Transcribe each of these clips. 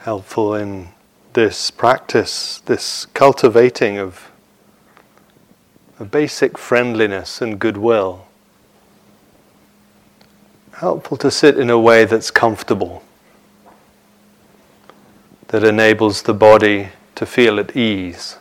helpful in this practice, this cultivating of a basic friendliness and goodwill. Helpful to sit in a way that's comfortable, that enables the body to feel at ease.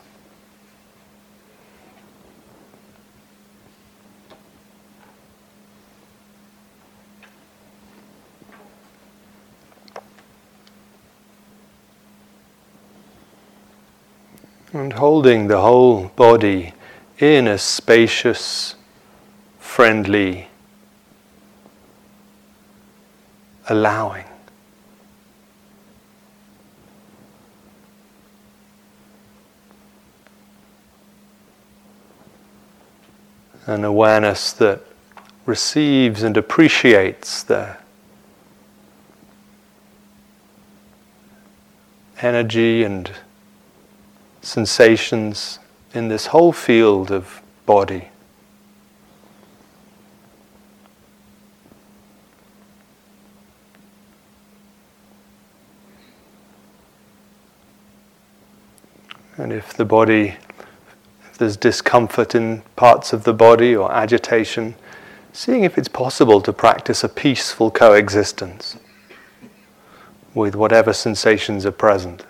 And holding the whole body in a spacious, friendly, allowing. An awareness that receives and appreciates the energy and sensations in this whole field of body. And if the body, if there's discomfort in parts of the body or agitation, seeing if it's possible to practice a peaceful coexistence with whatever sensations are present.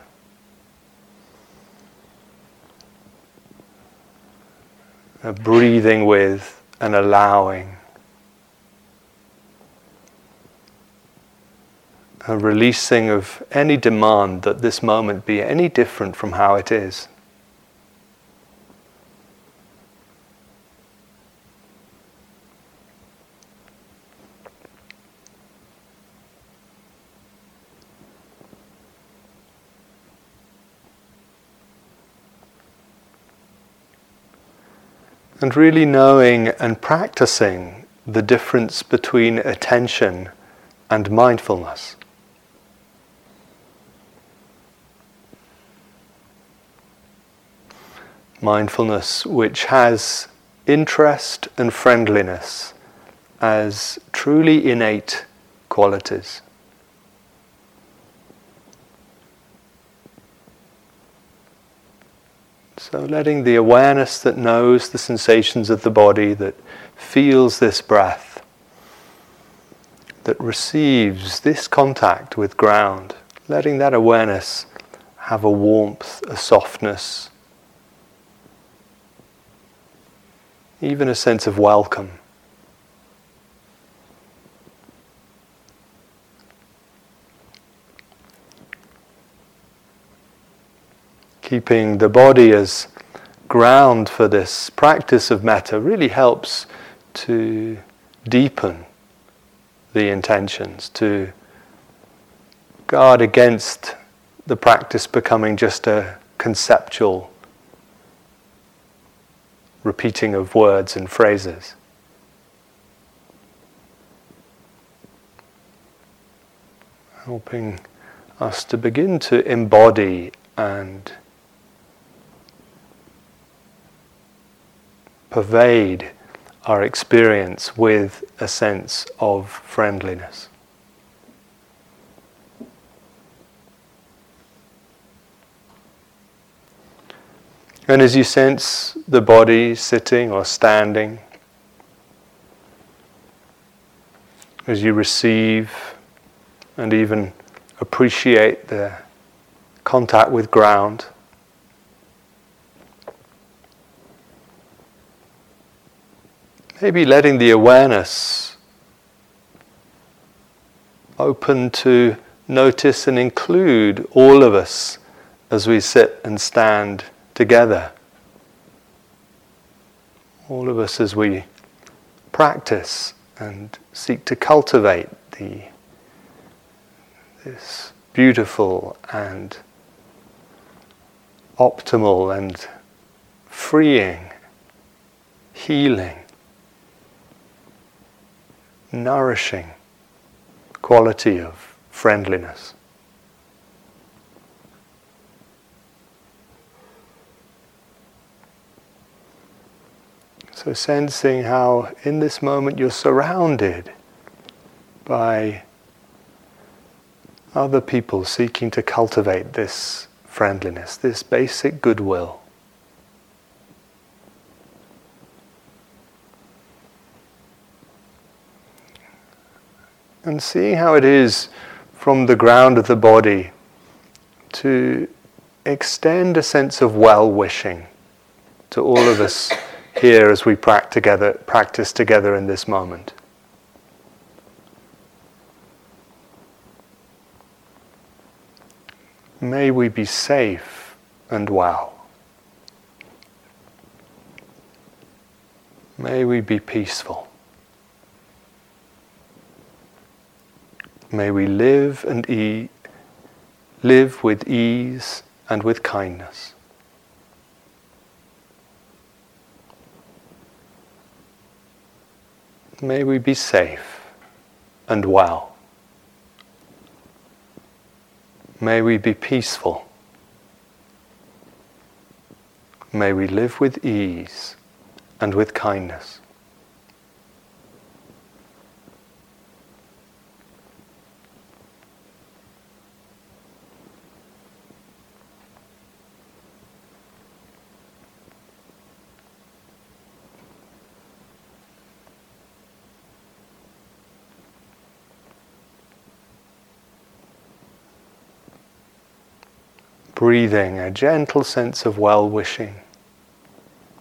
A breathing with and allowing. A releasing of any demand that this moment be any different from how it is. And really knowing and practicing the difference between attention and mindfulness. Mindfulness, which has interest and friendliness as truly innate qualities. So, letting the awareness that knows the sensations of the body, that feels this breath, that receives this contact with ground, letting that awareness have a warmth, a softness, even a sense of welcome. Keeping the body as ground for this practice of metta really helps to deepen the intentions, to guard against the practice becoming just a conceptual repeating of words and phrases. Helping us to begin to embody and pervade our experience with a sense of friendliness. And as you sense the body sitting or standing, as you receive and even appreciate the contact with ground, Maybe letting the awareness open to notice and include all of us as we sit and stand together. All of us as we practice and seek to cultivate the, this beautiful and optimal and freeing, healing nourishing quality of friendliness. So, sensing how in this moment you're surrounded by other people seeking to cultivate this friendliness, this basic goodwill. And seeing how it is from the ground of the body to extend a sense of well wishing to all of us here as we practice together, practice together in this moment. May we be safe and well. May we be peaceful. May we live and e- live with ease and with kindness. May we be safe and well. May we be peaceful. May we live with ease and with kindness. Breathing a gentle sense of well wishing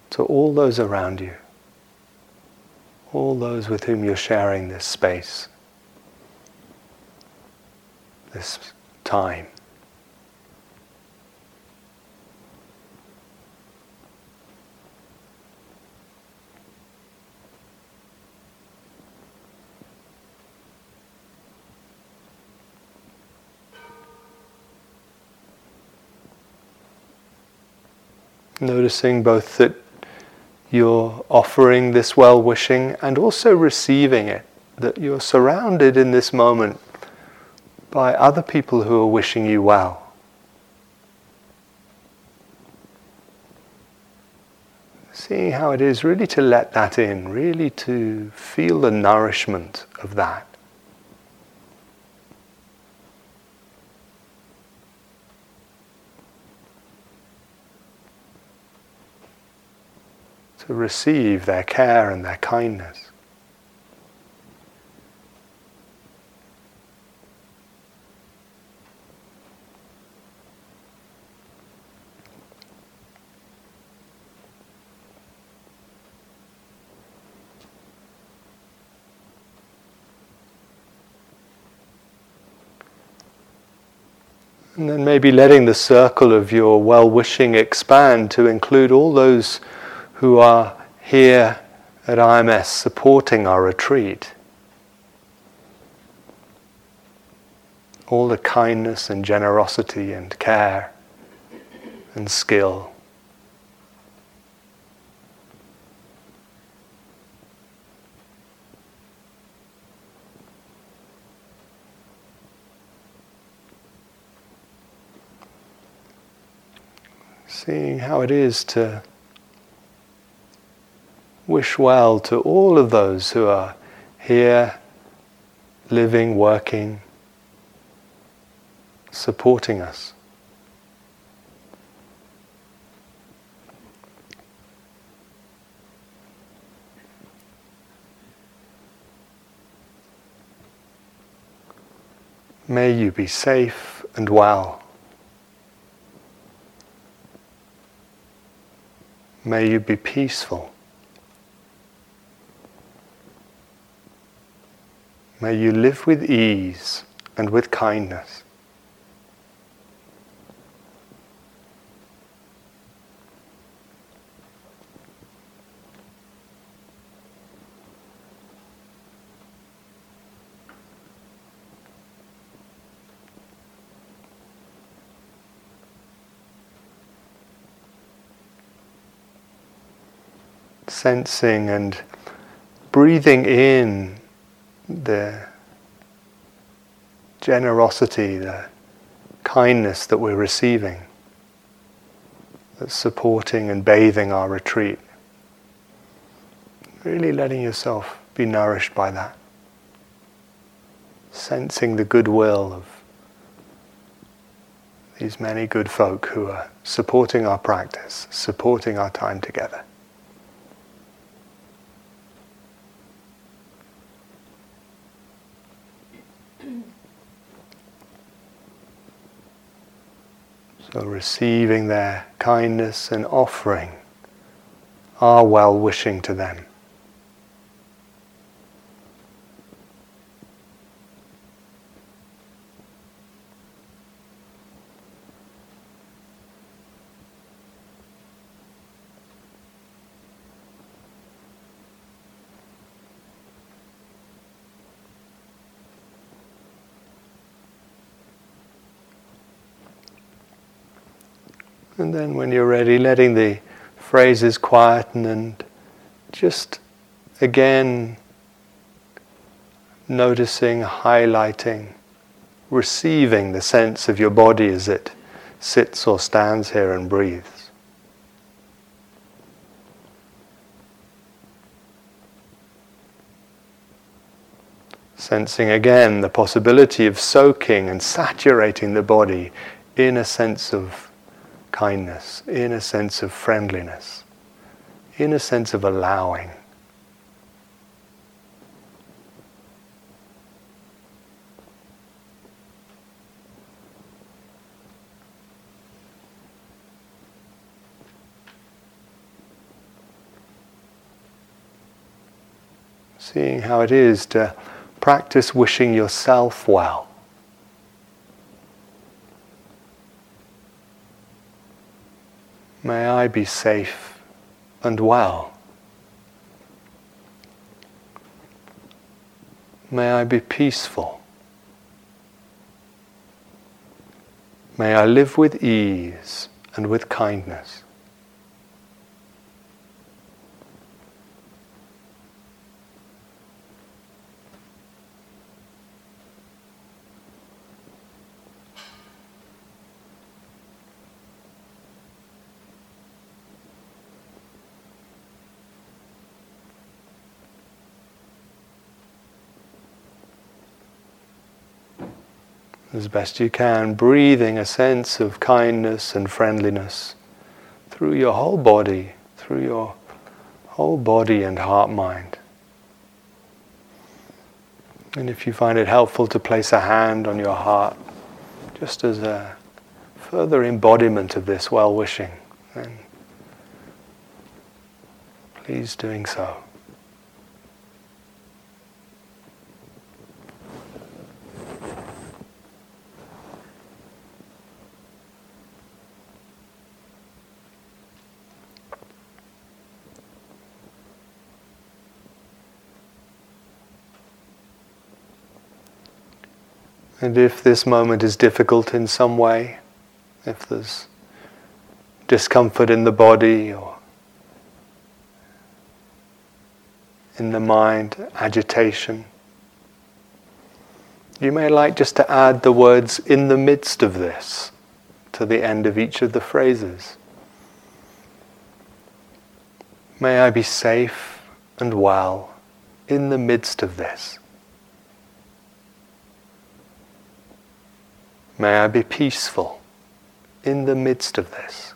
to all those around you, all those with whom you're sharing this space, this time. Noticing both that you're offering this well wishing and also receiving it, that you're surrounded in this moment by other people who are wishing you well. Seeing how it is really to let that in, really to feel the nourishment of that. To receive their care and their kindness. And then maybe letting the circle of your well wishing expand to include all those who are here at IMS supporting our retreat. All the kindness and generosity and care and skill. Seeing how it is to wish well to all of those who are here, living, working, supporting us. May you be safe and well. May you be peaceful. May you live with ease and with kindness. Sensing and breathing in the generosity, the kindness that we're receiving, that's supporting and bathing our retreat. Really letting yourself be nourished by that. Sensing the goodwill of these many good folk who are supporting our practice, supporting our time together. So, receiving their kindness and offering our well wishing to them. And then, when you're ready, letting the phrases quieten and just again noticing, highlighting, receiving the sense of your body as it sits or stands here and breathes. Sensing again the possibility of soaking and saturating the body in a sense of kindness, in a sense of friendliness, in a sense of allowing. Seeing how it is to practice wishing yourself well. May I be safe and well. May I be peaceful. May I live with ease and with kindness. As best you can, breathing a sense of kindness and friendliness through your whole body, through your whole body and heart mind. And if you find it helpful to place a hand on your heart, just as a further embodiment of this well wishing, then please doing so. And if this moment is difficult in some way, if there's discomfort in the body or in the mind, agitation, you may like just to add the words in the midst of this to the end of each of the phrases. May I be safe and well in the midst of this. May I be peaceful in the midst of this.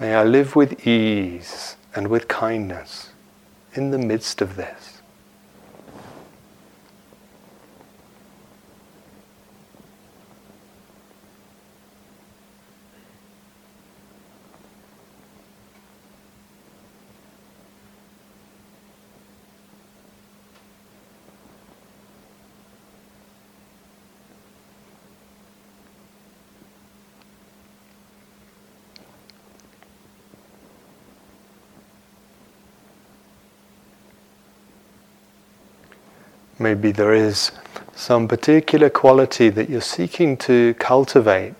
May I live with ease and with kindness in the midst of this. Maybe there is some particular quality that you're seeking to cultivate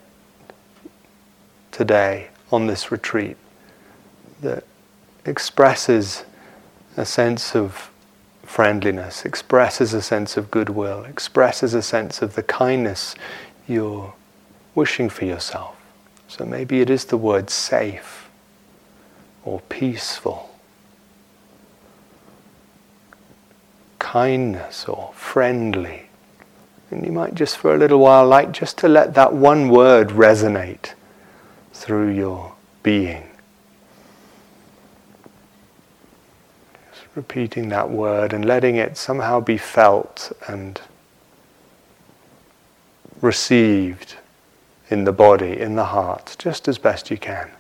today on this retreat that expresses a sense of friendliness, expresses a sense of goodwill, expresses a sense of the kindness you're wishing for yourself. So maybe it is the word safe or peaceful kindness or friendly And you might just for a little while like just to let that one word resonate through your being. Just repeating that word and letting it somehow be felt and received in the body, in the heart, just as best you can.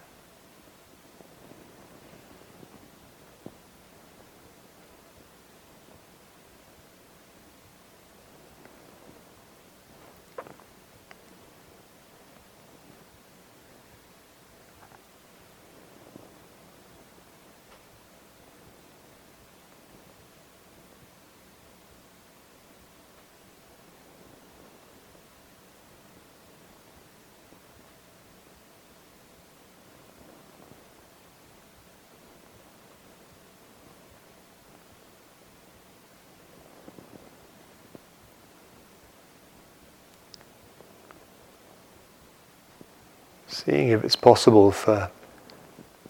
Seeing if it's possible for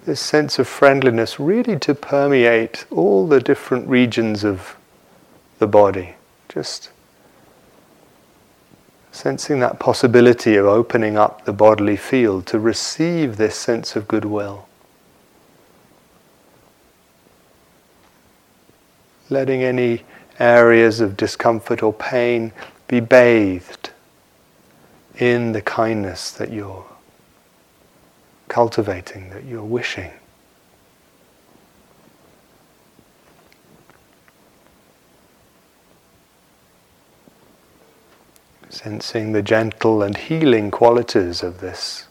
this sense of friendliness really to permeate all the different regions of the body. Just sensing that possibility of opening up the bodily field to receive this sense of goodwill. Letting any areas of discomfort or pain be bathed in the kindness that you're cultivating, that you're wishing. Sensing the gentle and healing qualities of this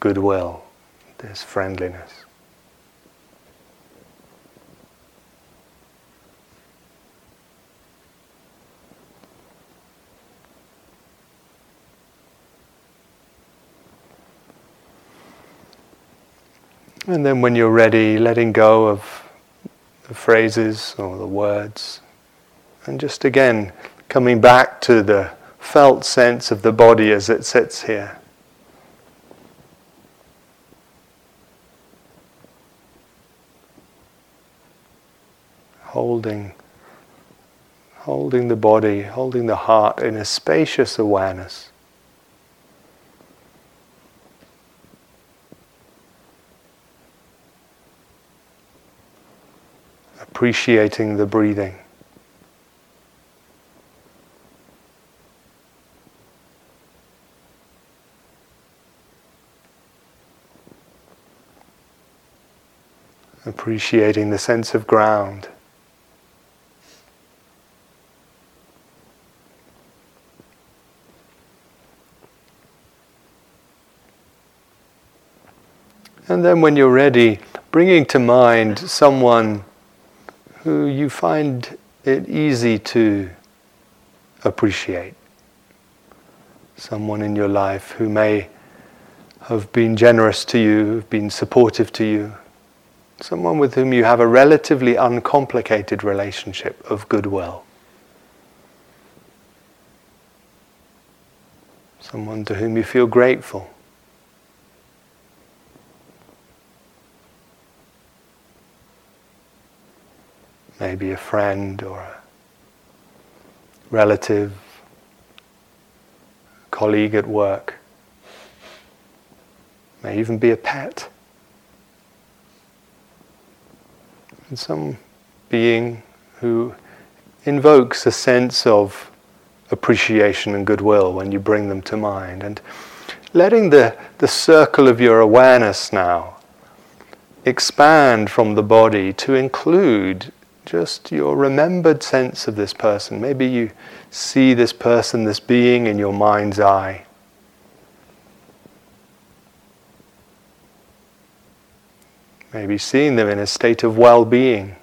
goodwill, this friendliness. And then when you're ready, letting go of the phrases or the words. And just again, coming back to the felt sense of the body as it sits here. Holding, holding the body, holding the heart in a spacious awareness. Appreciating the breathing. Appreciating the sense of ground. And then, when you're ready, bringing to mind someone who you find it easy to appreciate. Someone in your life who may have been generous to you, been supportive to you. Someone with whom you have a relatively uncomplicated relationship of goodwill. Someone to whom you feel grateful. Maybe a friend or a relative, colleague at work, may even be a pet. And some being who invokes a sense of appreciation and goodwill when you bring them to mind. And letting the, the circle of your awareness now expand from the body to include just your remembered sense of this person. Maybe you see this person, this being in your mind's eye. Maybe seeing them in a state of well being.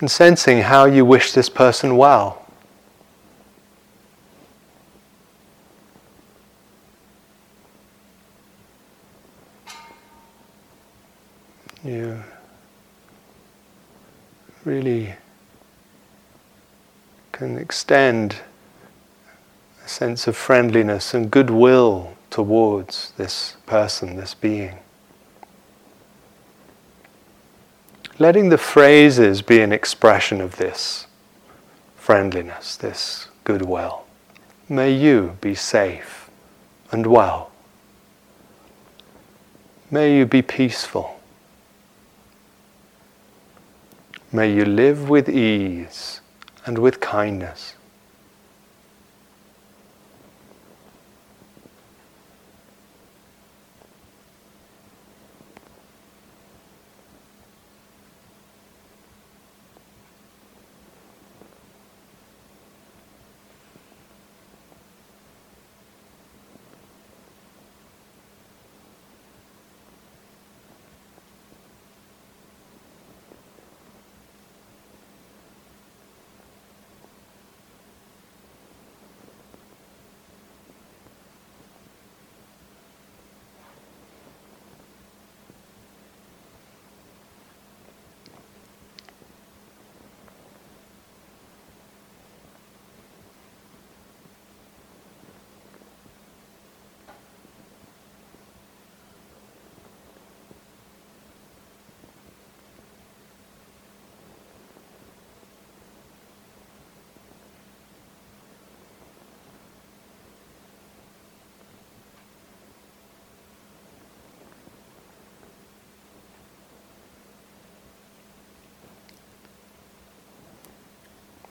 And sensing how you wish this person well. You really can extend a sense of friendliness and goodwill towards this person, this being. letting the phrases be an expression of this friendliness, this goodwill. May you be safe and well. May you be peaceful. May you live with ease and with kindness.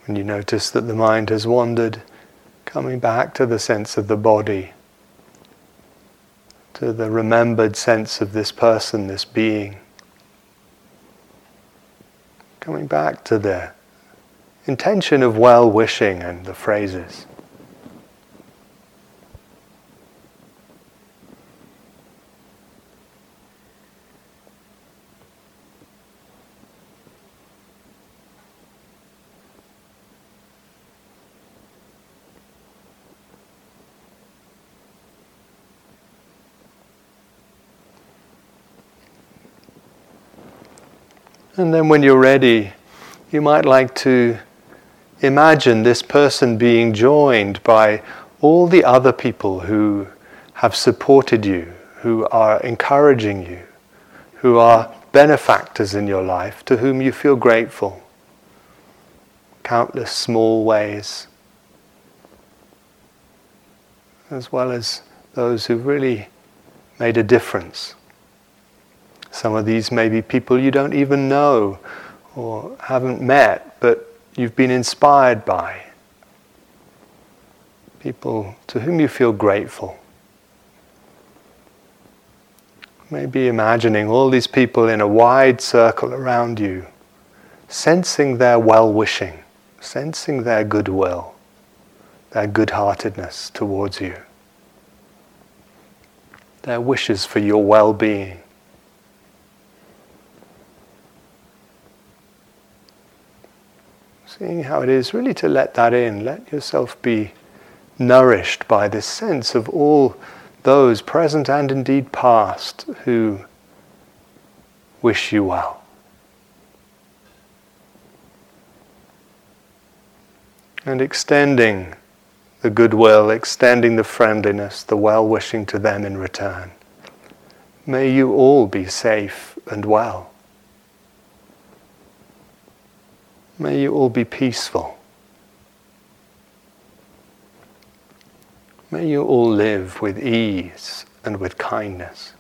When you notice that the mind has wandered, coming back to the sense of the body, to the remembered sense of this person, this being. Coming back to the intention of well wishing and the phrases. And then when you're ready, you might like to imagine this person being joined by all the other people who have supported you, who are encouraging you, who are benefactors in your life, to whom you feel grateful. Countless small ways, as well as those who've really made a difference. Some of these may be people you don't even know or haven't met, but you've been inspired by. People to whom you feel grateful. Maybe imagining all these people in a wide circle around you, sensing their well wishing, sensing their goodwill, their good heartedness towards you, their wishes for your well being. Seeing how it is really to let that in, let yourself be nourished by this sense of all those present and indeed past who wish you well. And extending the goodwill, extending the friendliness, the well wishing to them in return. May you all be safe and well. May you all be peaceful. May you all live with ease and with kindness.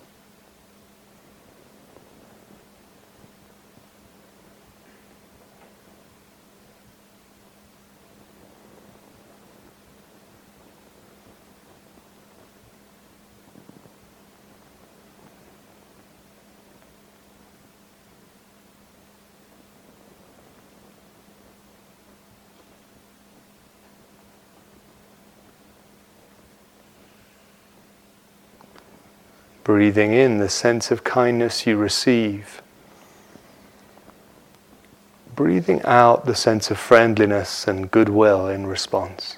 Breathing in the sense of kindness you receive. Breathing out the sense of friendliness and goodwill in response.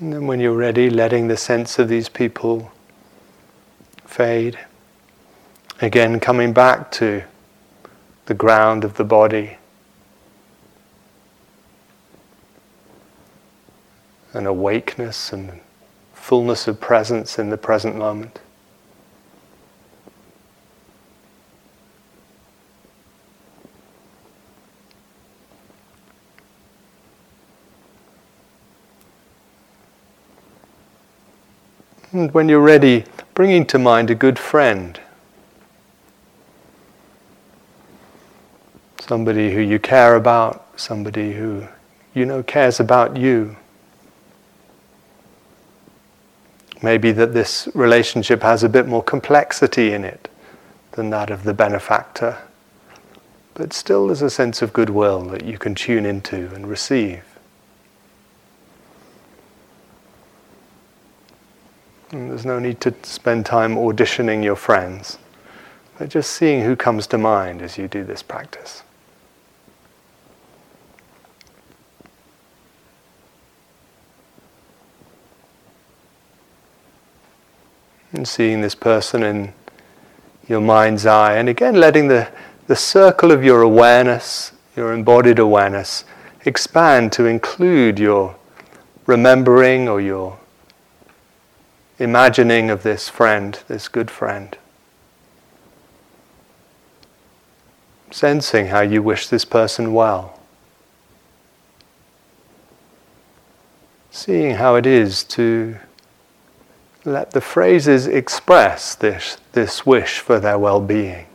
And then when you're ready, letting the sense of these people fade. Again, coming back to the ground of the body. An awakeness and fullness of presence in the present moment. And when you're ready, bringing to mind a good friend. Somebody who you care about, somebody who you know cares about you. Maybe that this relationship has a bit more complexity in it than that of the benefactor, but still there's a sense of goodwill that you can tune into and receive. And there's no need to spend time auditioning your friends, but just seeing who comes to mind as you do this practice. And seeing this person in your mind's eye, and again letting the, the circle of your awareness, your embodied awareness, expand to include your remembering or your imagining of this friend, this good friend. Sensing how you wish this person well. Seeing how it is to let the phrases express this, this wish for their well being.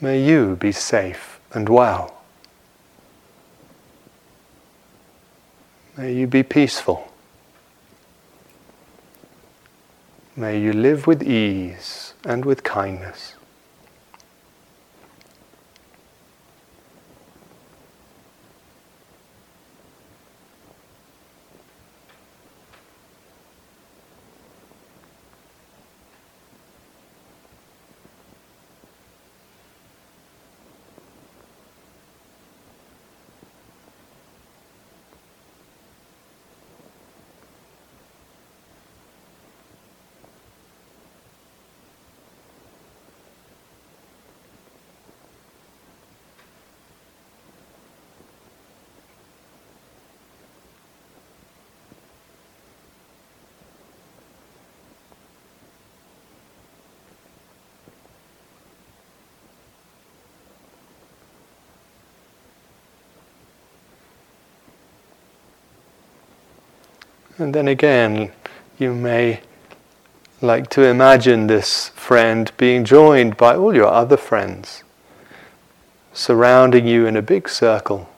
May you be safe and well. May you be peaceful. May you live with ease and with kindness. And then again, you may like to imagine this friend being joined by all your other friends, surrounding you in a big circle.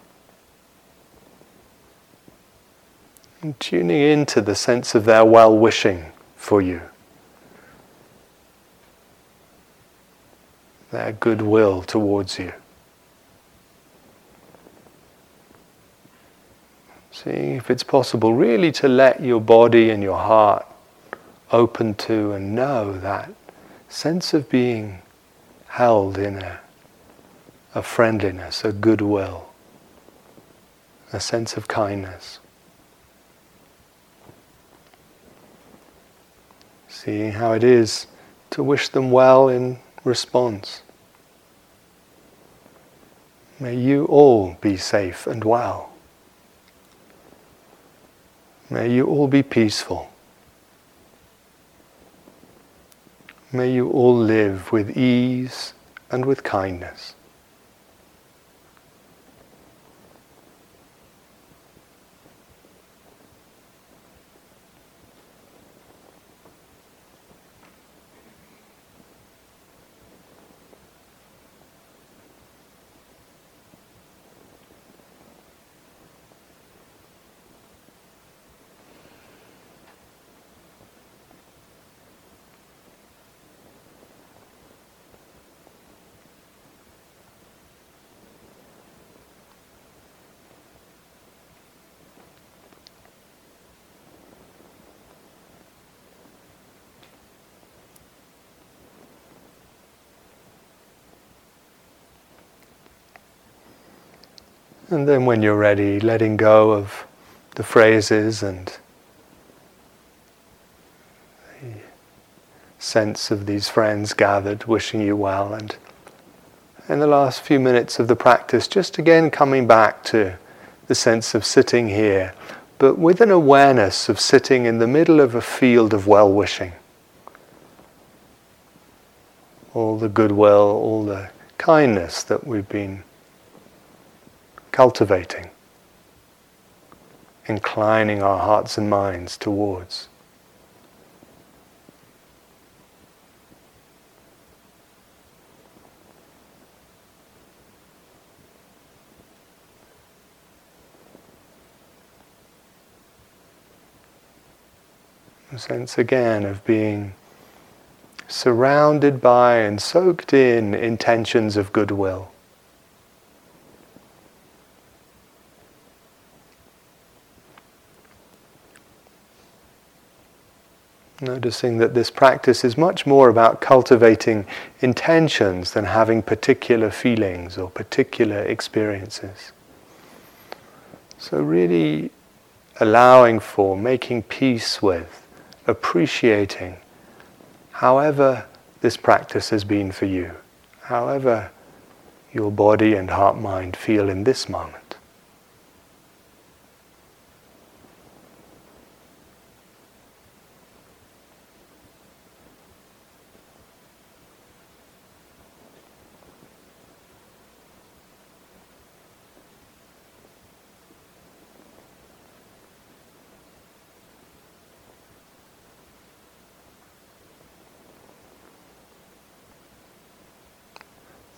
And tuning into the sense of their well wishing for you, their goodwill towards you. If it's possible really to let your body and your heart open to and know that sense of being held in a, a friendliness, a goodwill, a sense of kindness. Seeing how it is to wish them well in response. May you all be safe and well. May you all be peaceful. May you all live with ease and with kindness. And then when you're ready, letting go of the phrases and the sense of these friends gathered wishing you well. And in the last few minutes of the practice just again coming back to the sense of sitting here but with an awareness of sitting in the middle of a field of well wishing all the goodwill all the kindness that we've been cultivating inclining our hearts and minds towards A sense again of being surrounded by and soaked in intentions of goodwill. Noticing that this practice is much more about cultivating intentions than having particular feelings or particular experiences. So, really allowing for, making peace with appreciating however this practice has been for you, however your body and heart mind feel in this moment.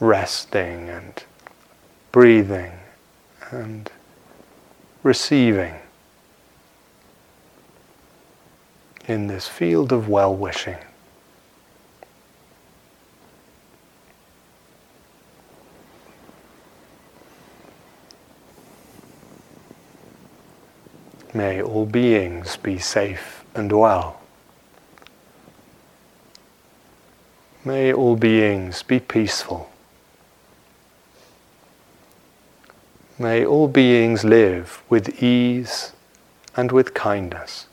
Resting and breathing and receiving in this field of well wishing. May all beings be safe and well. May all beings be peaceful. May all beings live with ease and with kindness.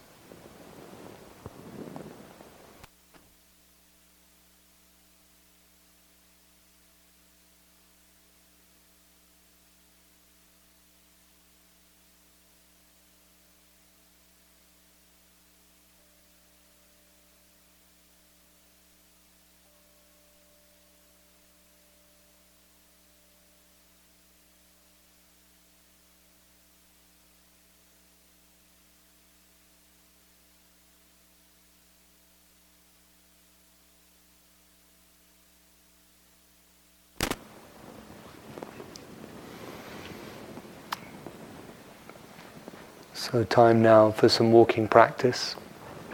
So, time now for some walking practice.